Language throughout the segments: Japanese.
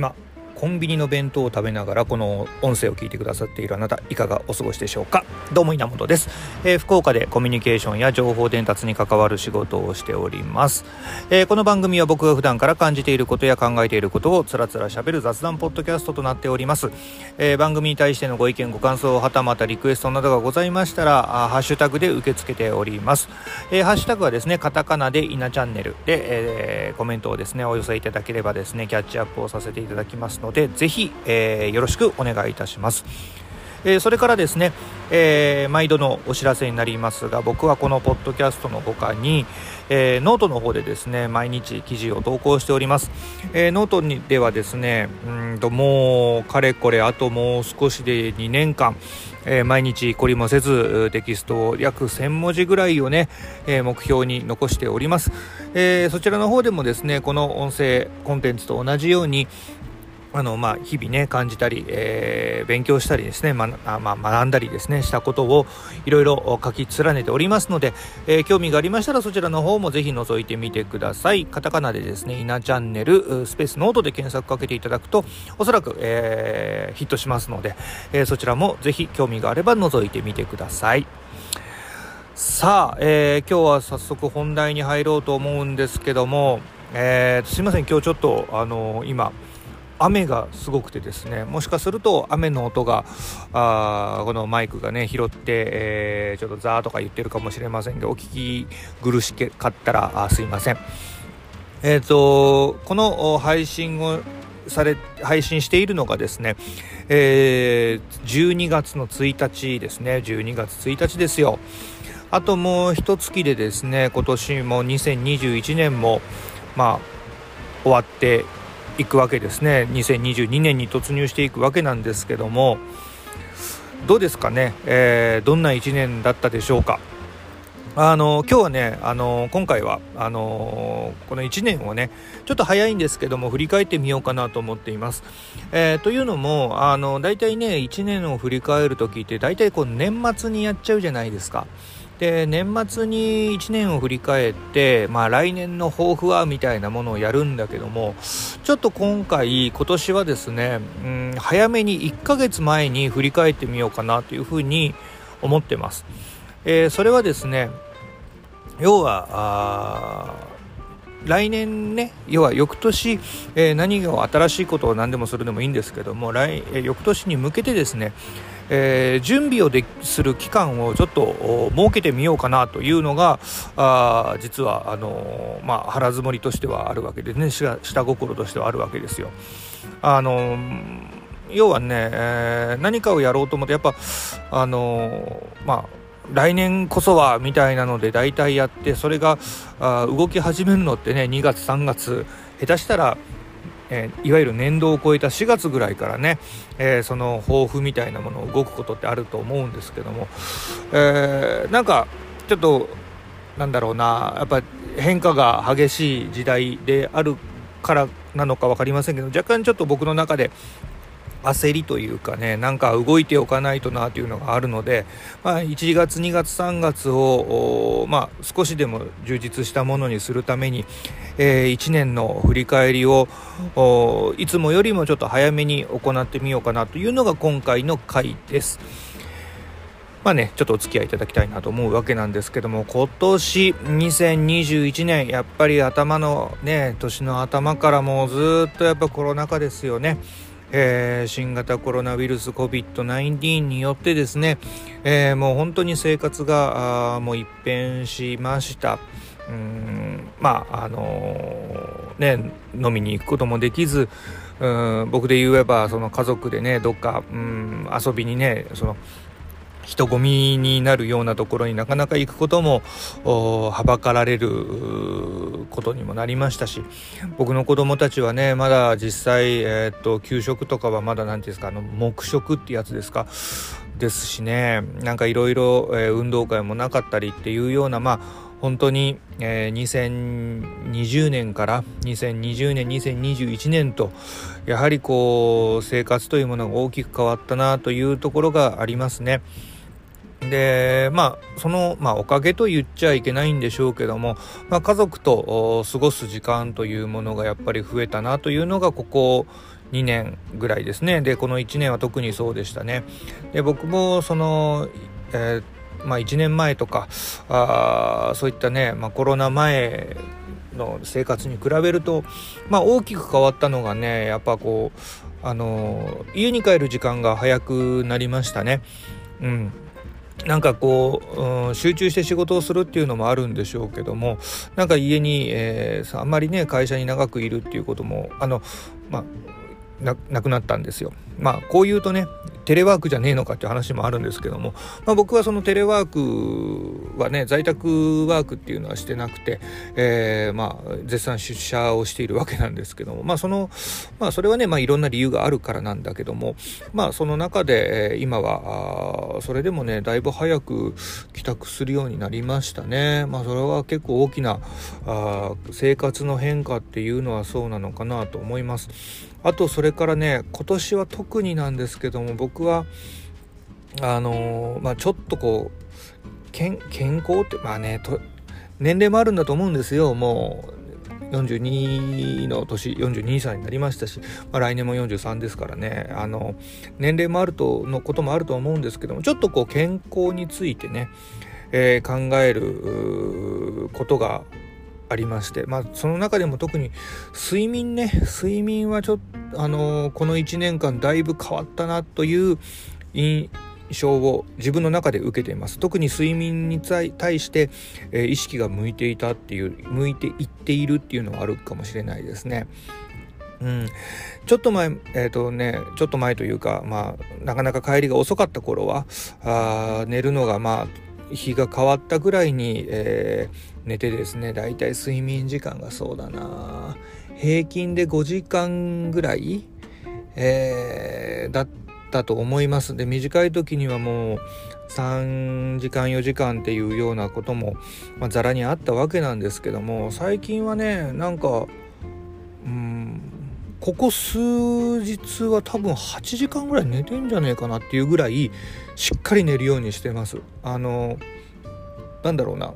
今。コンビニの弁当を食べながらこの音声を聞いてくださっているあなたいかがお過ごしでしょうか？どうも稲本です、えー、福岡でコミュニケーションや情報伝達に関わる仕事をしております、えー、この番組は僕が普段から感じていることや考えていることをつらつらしゃべる雑談ポッドキャストとなっております、えー、番組に対してのご意見ご感想はたまたリクエストなどがございましたらあハッシュタグで受け付けております、えハッシュタグはですねカタカナで稲チャンネルで、えコメントをですねお寄せいただければですねキャッチアップをさせていただきますのでぜひ、えー、よろしくお願いいたします。えー、それからですね、えー、毎度のお知らせになりますが僕はこのポッドキャストの他に、えー、ノートの方でですね毎日記事を投稿しております、えー、ノートにではですねうんともうかれこれあともう少しで2年間、え毎日懲りもせずテキストを約1000文字ぐらいをね、え目標に残しております、えそちらの方でもですねこの音声コンテンツと同じようにあのまあ、日々ね感じたり、えー、勉強したりですね、まあまあ、学んだりですねしたことをいろいろ書き連ねておりますので、えー、興味がありましたらそちらの方もぜひ覗いてみてください。カタカナでですね「稲チャンネル」スペースノートで検索かけていただくとおそらく、えー、ヒットしますので、えそちらもぜひ興味があれば覗いてみてください。さあ、え今日は早速本題に入ろうと思うんですけども、えすいません今日ちょっとあの今雨がすごくてですねもしかすると雨の音があこのマイクがね拾って、えー、ちょっとザーとか言ってるかもしれませんけどお聞き苦しかったらあすいません。えっ、ー、とこの配信をされ配信しているのがですね、えー、12月の1日ですね。12月1日ですよ。あともう一月でですね今年も2021年もまあ終わっていくわけですね2022年に突入していくわけなんですけどもどうですかね、えー、どんな1年だったでしょうか？あの今日はねあの今回はあのこの1年をねちょっと早いんですけども振り返ってみようかなと思っています。えー、というのもあの大体ね1年を振り返る時って大体こう年末にやっちゃうじゃないですか。で年末に1年を振り返って、まあ、来年の抱負はみたいなものをやるんだけどもちょっと今回今年はですね、うん、早めに1ヶ月前に振り返ってみようかなというふうに思ってます、えー、それはですね要は来年ね要は翌年、えー、何を新しいことを何でもするでもいいんですけども来、えー、翌年に向けてですねえー、準備をでする期間をちょっと設けてみようかなというのがあ実はあのー、まあ、腹積もりとしてはあるわけでね下心としてはあるわけですよ。あのー、要はね、え、何かをやろうと思ってやっぱあのまあ来年こそはみたいなので大体やってそれがあ動き始めるのってね2月3月下手したらえー、いわゆる年度を超えた4月ぐらいからね、えー、その抱負みたいなものを動くことってあると思うんですけども、えー、なんかちょっとなんだろうなやっぱ変化が激しい時代であるからなのか分かりませんけど若干ちょっと僕の中で焦りというかねなんか動いておかないとなというのがあるので、まあ、1月2月3月を、まあ、少しでも充実したものにするために、えー、1年の振り返りをいつもよりもちょっと早めに行ってみようかなというのが今回の回です。まあね、ちょっとお付き合いいただきたいなと思うわけなんですけども、今年2021年、やっぱり頭のね、年の頭からもうずっとやっぱコロナ禍ですよね。えー、新型コロナウイルス COVID-19 によってですね、えー、もう本当に生活がもう一変しました。うんまああのー、ね飲みに行くこともできずうん僕で言えばその家族でねどっかうん遊びにねその人混みになるようなところになかなか行くこともはばかられることにもなりましたし僕の子供たちはねまだ実際、えー、っと給食とかはまだ何て言うんですかあの黙食ってやつですかですしねなんかいろいろ運動会もなかったりっていうようなまあ本当に、えー、2020年から2020年2021年とやはりこう生活というものが大きく変わったなというところがありますね。でまあその、まあ、おかげと言っちゃいけないんでしょうけども、まあ、家族と過ごす時間というものがやっぱり増えたなというのがここ2年ぐらいですね。でこの1年は特にそうでしたね。で僕もその、えー、まあ、1年前とかあそういったね、まあ、コロナ前の生活に比べると、まあ、大きく変わったのがねやっぱこうあの家に帰る時間が早くなりましたね。うん。なんかこう、うん、集中して仕事をするっていうのもあるんでしょうけどもなんか家に、えー、あんまりね会社に長くいるっていうこともあのまあなくなったんですよ。まあこう言うとねテレワークじゃねえのかっていう話もあるんですけども、まあ、僕はそのテレワークはね在宅ワークっていうのはしてなくて、えー、まあ絶賛出社をしているわけなんですけどもまあそのまあそれはねまあいろんな理由があるからなんだけどもまあその中で、えー、今はそれでもねだいぶ早く帰宅するようになりましたねまあそれは結構大きなあ生活の変化っていうのはそうなのかなと思います。あとそれからね今年は特になんですけども僕はあのー、まあちょっとこう健康ってまあね年齢もあるんだと思うんですよ。もう42の年42歳になりましたし、まあ、来年も43ですからね。あの年齢もあるとのこともあると思うんですけどもちょっとこう健康についてね、えー、考えることがありまして、まあ、その中でも特に睡眠ね睡眠はちょっと、あのー、この1年間だいぶ変わったなという印象を自分の中で受けています特に睡眠に対して、えー、意識が向いていたっていう向いていっているっていうのはあるかもしれないですね。うん、ちょっと前、えーとね、ちょっと前というか、まあ、なかなか帰りが遅かった頃はあ寝るのがまあ日が変わったぐらいに、えー、寝てですねだいたい睡眠時間がそうだな。平均で5時間ぐらい、えー、だったと思います。で短い時にはもう3時間4時間っていうようなことも、まあ、ざらにあったわけなんですけども最近はねなんかうんここ数日は多分8時間ぐらい寝てんじゃねえかなっていうぐらいしっかり寝るようにしてます。あのなんだろうな。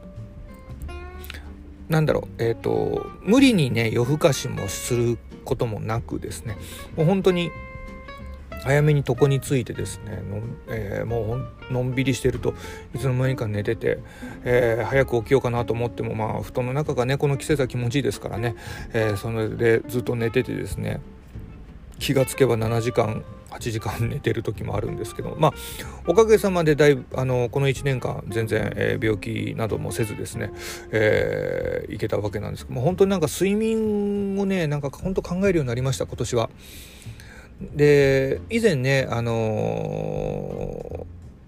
なんだろう。えっ、ー、と無理にね夜更かしもすることもなくですね。もう本当に早めに床についてですねの、えー、もうのんびりしてるといつの間にか寝てて、えー、早く起きようかなと思ってもまあ布団の中がねこの季節は気持ちいいですからね、えー、それでずっと寝ててですね気がつけば7時間8時間寝てる時もあるんですけどまあおかげさまでだいぶあのこの1年間全然、えー、病気などもせずですね、えー、いけたわけなんですけども本当になんか睡眠をねなんか本当考えるようになりました今年は。で以前ねあのー、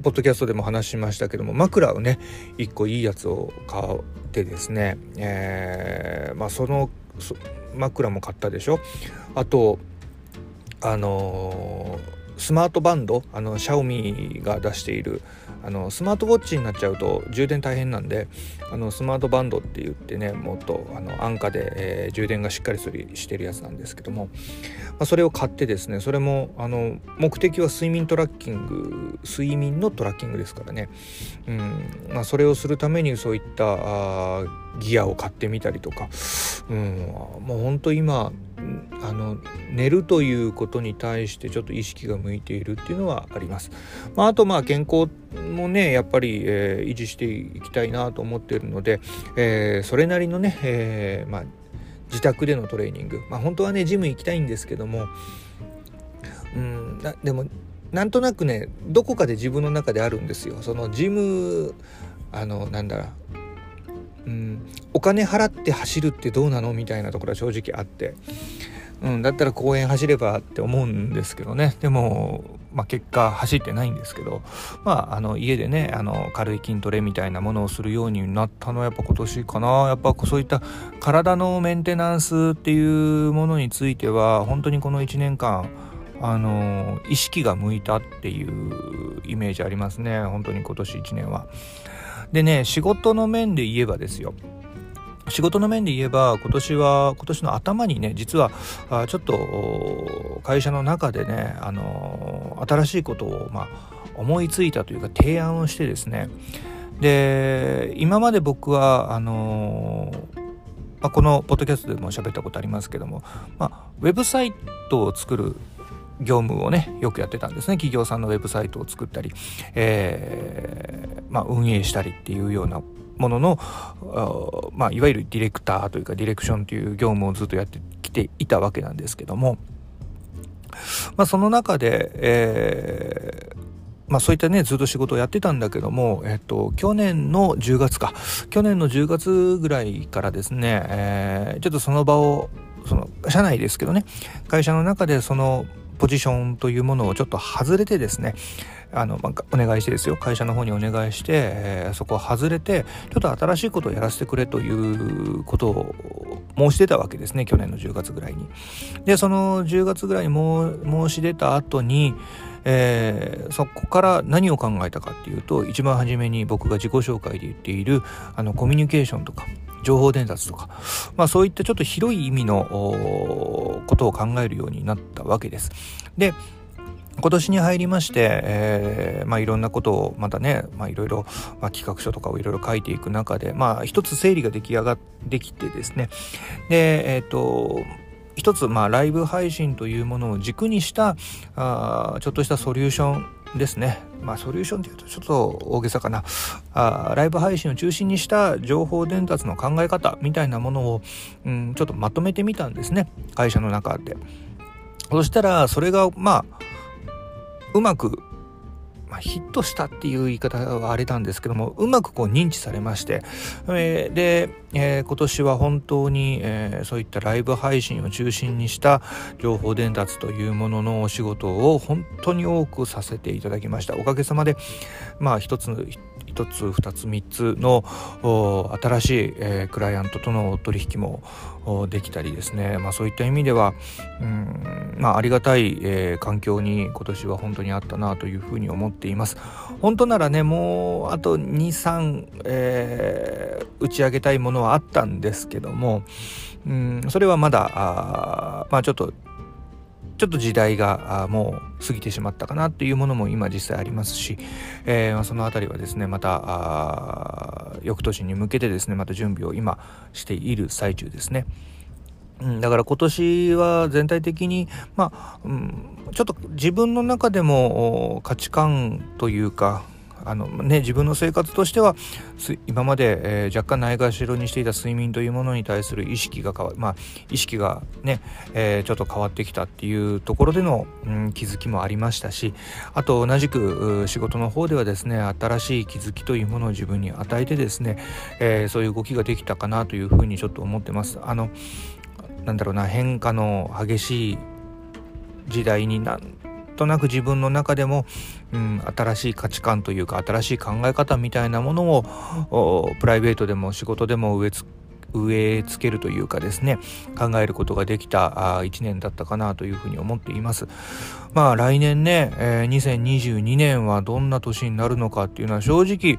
ポッドキャストでも話しましたけども枕をね1個いいやつを買ってですね、えー、まあその枕も買ったでしょ。あとあのー、スマートバンドあのシャオミが出しているあのスマートウォッチになっちゃうと充電大変なんであのスマートバンドって言ってねもっとあの安価で、えー、充電がしっかりするしてるやつなんですけども、まあ、それを買ってですねそれもあの目的は睡眠トラッキング睡眠のトラッキングですからね、うんまあ、それをするためにそういったあギアを買ってみたりとか、うん、もうほんと今あの寝るということに対してちょっと意識が向いているっていうのはあります。まあ、あとまあ健康もねやっぱり、えー、維持していきたいなと思っているので、えー、それなりのね、えー、まあ、自宅でのトレーニング、まあ、本当はねジム行きたいんですけどもうんでもなんとなくねどこかで自分の中であるんですよ。そのジムあのなんだうん、お金払って走るってどうなのみたいなところは正直あって、うん、だったら公園走ればって思うんですけどね。でも、まあ、結果走ってないんですけど、まあ、あの家でねあの軽い筋トレみたいなものをするようになったのはやっぱ今年かな。やっぱそういった体のメンテナンスっていうものについては本当にこの1年間あの意識が向いたっていうイメージありますね。本当に今年1年は。でね仕事の面で言えばですよ。仕事の面で言えば今年は今年の頭にね実はあちょっと会社の中でねあの新しいことを、まあ、思いついたというか提案をしてですね。で今まで僕はあのまあ、このポッドキャストでも喋ったことありますけども、まあ、ウェブサイトを作る業務をねよくやってたんですね。企業さんのウェブサイトを作ったり、えーまあ、運営したりっていうようなものの、まあ、いわゆるディレクターというかディレクションという業務をずっとやってきていたわけなんですけども、まあ、その中で、えーまあそういったね、ずっと仕事をやってたんだけども、えっと、去年の10月か、去年の10月ぐらいからですね、えー、ちょっとその場を、その、社内ですけどね、会社の中でそのポジションというものをちょっと外れてですね、あの、まあ、お願いしてですよ会社の方にお願いして、えー、そこを外れてちょっと新しいことをやらせてくれということを申し出たわけですね去年の10月ぐらいに。でその10月ぐらいに申し出た後に、えー、そこから何を考えたかっていうと一番初めに僕が自己紹介で言っているあのコミュニケーションとか情報伝達とか、まあ、そういったちょっと広い意味のことを考えるようになったわけです。で今年に入りまして、えー、まあいろんなことをまたね、まあいろいろ、まあ、企画書とかをいろいろ書いていく中で、まあ一つ整理が出来上がってきてですね、で、えっ、ー、と、一つ、まあライブ配信というものを軸にしたあちょっとしたソリューションですね。まあソリューションっていうとちょっと大げさかな。あライブ配信を中心にした情報伝達の考え方みたいなものを、うん、ちょっとまとめてみたんですね。会社の中で。そしたらそれがまあうまく、まあ、ヒットしたっていう言い方はあれなんですけどもうまくこう認知されまして、えー、で、えー、今年は本当に、えー、そういったライブ配信を中心にした情報伝達というもののお仕事を本当に多くさせていただきました。おかげさまでまあ一つ1つ2つ3つの新しい、えー、クライアントとの取引もできたりですね、まあ、そういった意味ではうん、まあ、ありがたい、えー、環境に今年は本当にあったなというふうに思っています。本当ならねもうあと23、えー、打ち上げたいものはあったんですけどもうんそれはまだあまあちょっとちょっと時代がもう過ぎてしまったかなというものも今実際ありますし、えー、その辺りはですねまた翌年に向けてですねまた準備を今している最中ですね。うん、だから今年は全体的に、まあ、うん、ちょっと自分の中でも価値観というか、あのね、自分の生活としては今まで、えー、若干ないがしろにしていた睡眠というものに対する意識が変わ、まあ、意識がね、えー、ちょっと変わってきたっていうところでの、うん、気づきもありましたしあと同じく仕事の方ではですね新しい気づきというものを自分に与えてですね、えー、そういう動きができたかなというふうにちょっと思ってます。あのなんだろうな変化の激しい時代になんとなく自分の中でも、うん、新しい価値観というか新しい考え方みたいなものをプライベートでも仕事でも植え植え付けるというかですね考えることができた1年だったかなというふうに思っています。まあ来年ね、えー、2022年はどんな年になるのかっていうのは正直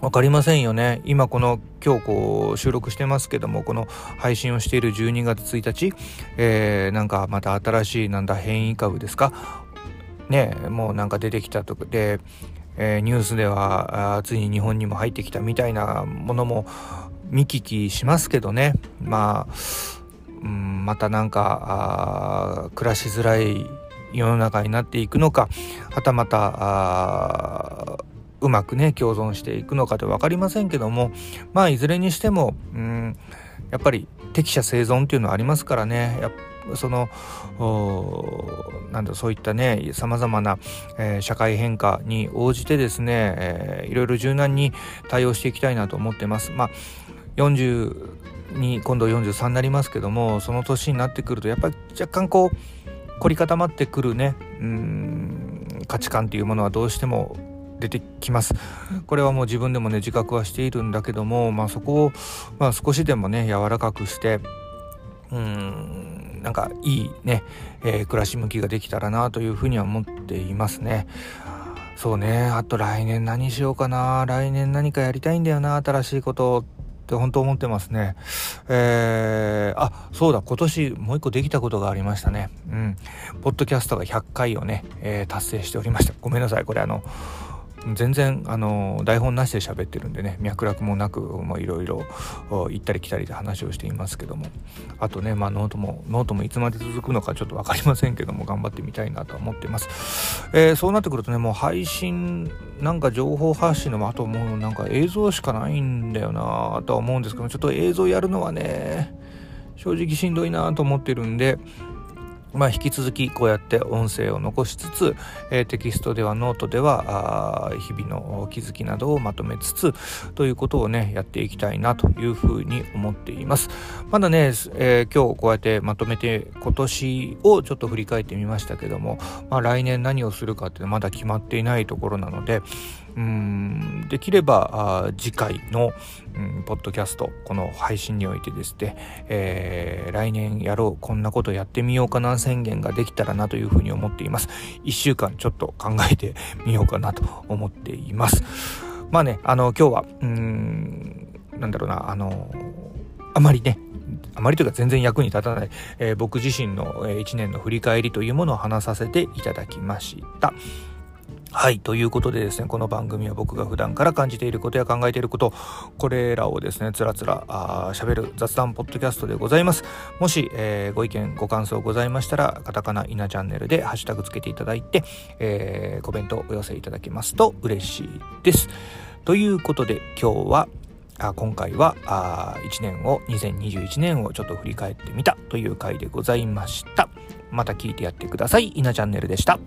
分かりませんよね。今この今日こう収録してますけどもこの配信をしている12月1日、えー、なんかまた新しいなんだ変異株ですか？ねもうなんか出てきたとかで、えー、ニュースではついに日本にも入ってきたみたいなものも見聞きしますけどね。まあ、うん、またなんか暮らしづらい世の中になっていくのかはたまたうまくね共存していくのかって分かりませんけどもまあいずれにしてもうんやっぱり適者生存っていうのはありますからねやそのなんだそういったねさまざまな、えー、社会変化に応じてですね、えー、いろいろ柔軟に対応していきたいなと思ってます。まあ40に今度43になりますけどもその年になってくるとやっぱり若干こう凝り固まってくるねうん価値観っていうものはどうしても出てきますこれはもう自分でもね自覚はしているんだけども、まあ、そこを、まあ、少しでもね柔らかくしてうんなんかいいね、えー、暮らし向きができたらなというふうには思っていますね。そうねあと来年何しようかな来年何かやりたいんだよな新しいことって本当思ってますね。えー、あ、そうだ、今年もう一個できたことがありましたね。うん。ポッドキャストが100回をね、えー、達成しておりました。ごめんなさい、これあの、全然あの台本なしで喋ってるんでね脈絡もなくいろいろ行ったり来たりで話をしていますけども。あとね、まあ、ノートもノートもいつまで続くのかちょっと分かりませんけども頑張ってみたいなと思ってます、えー、そうなってくるとねもう配信なんか情報発信のあともうなんか映像しかないんだよなとは思うんですけどちょっと映像やるのはね正直しんどいなと思ってるんでまあ、引き続きこうやって音声を残しつつ、えー、テキストではノートでは日々の気づきなどをまとめつつということをねやっていきたいなというふうに思っています。まだね、えー、今日こうやってまとめて今年をちょっと振り返ってみましたけども、まあ、来年何をするかっていうのはまだ決まっていないところなのでうんできればあ次回の、うん、ポッドキャストこの配信においてですね、えー、来年やろうこんなことやってみようかな宣言ができたらなというふうに思っています1週間ちょっと考えてみようかなと思っていますまあねあの今日はうんなんだろうなあのあまりねあまりというか全然役に立たない、えー、僕自身の、えー、1年の振り返りというものを話させていただきました。はい。ということでですね、この番組は僕が普段から感じていることや考えていること、これらをですね、つらつら喋る雑談ポッドキャストでございます。もし、えー、ご意見、ご感想ございましたら、カタカナイナチャンネルでハッシュタグつけていただいて、えー、コメントお寄せいただけますと嬉しいです。ということで、今日は、あ今回はあ1年を2021年をちょっと振り返ってみたという回でございましたまた聞いてやってください稲チャンネルでした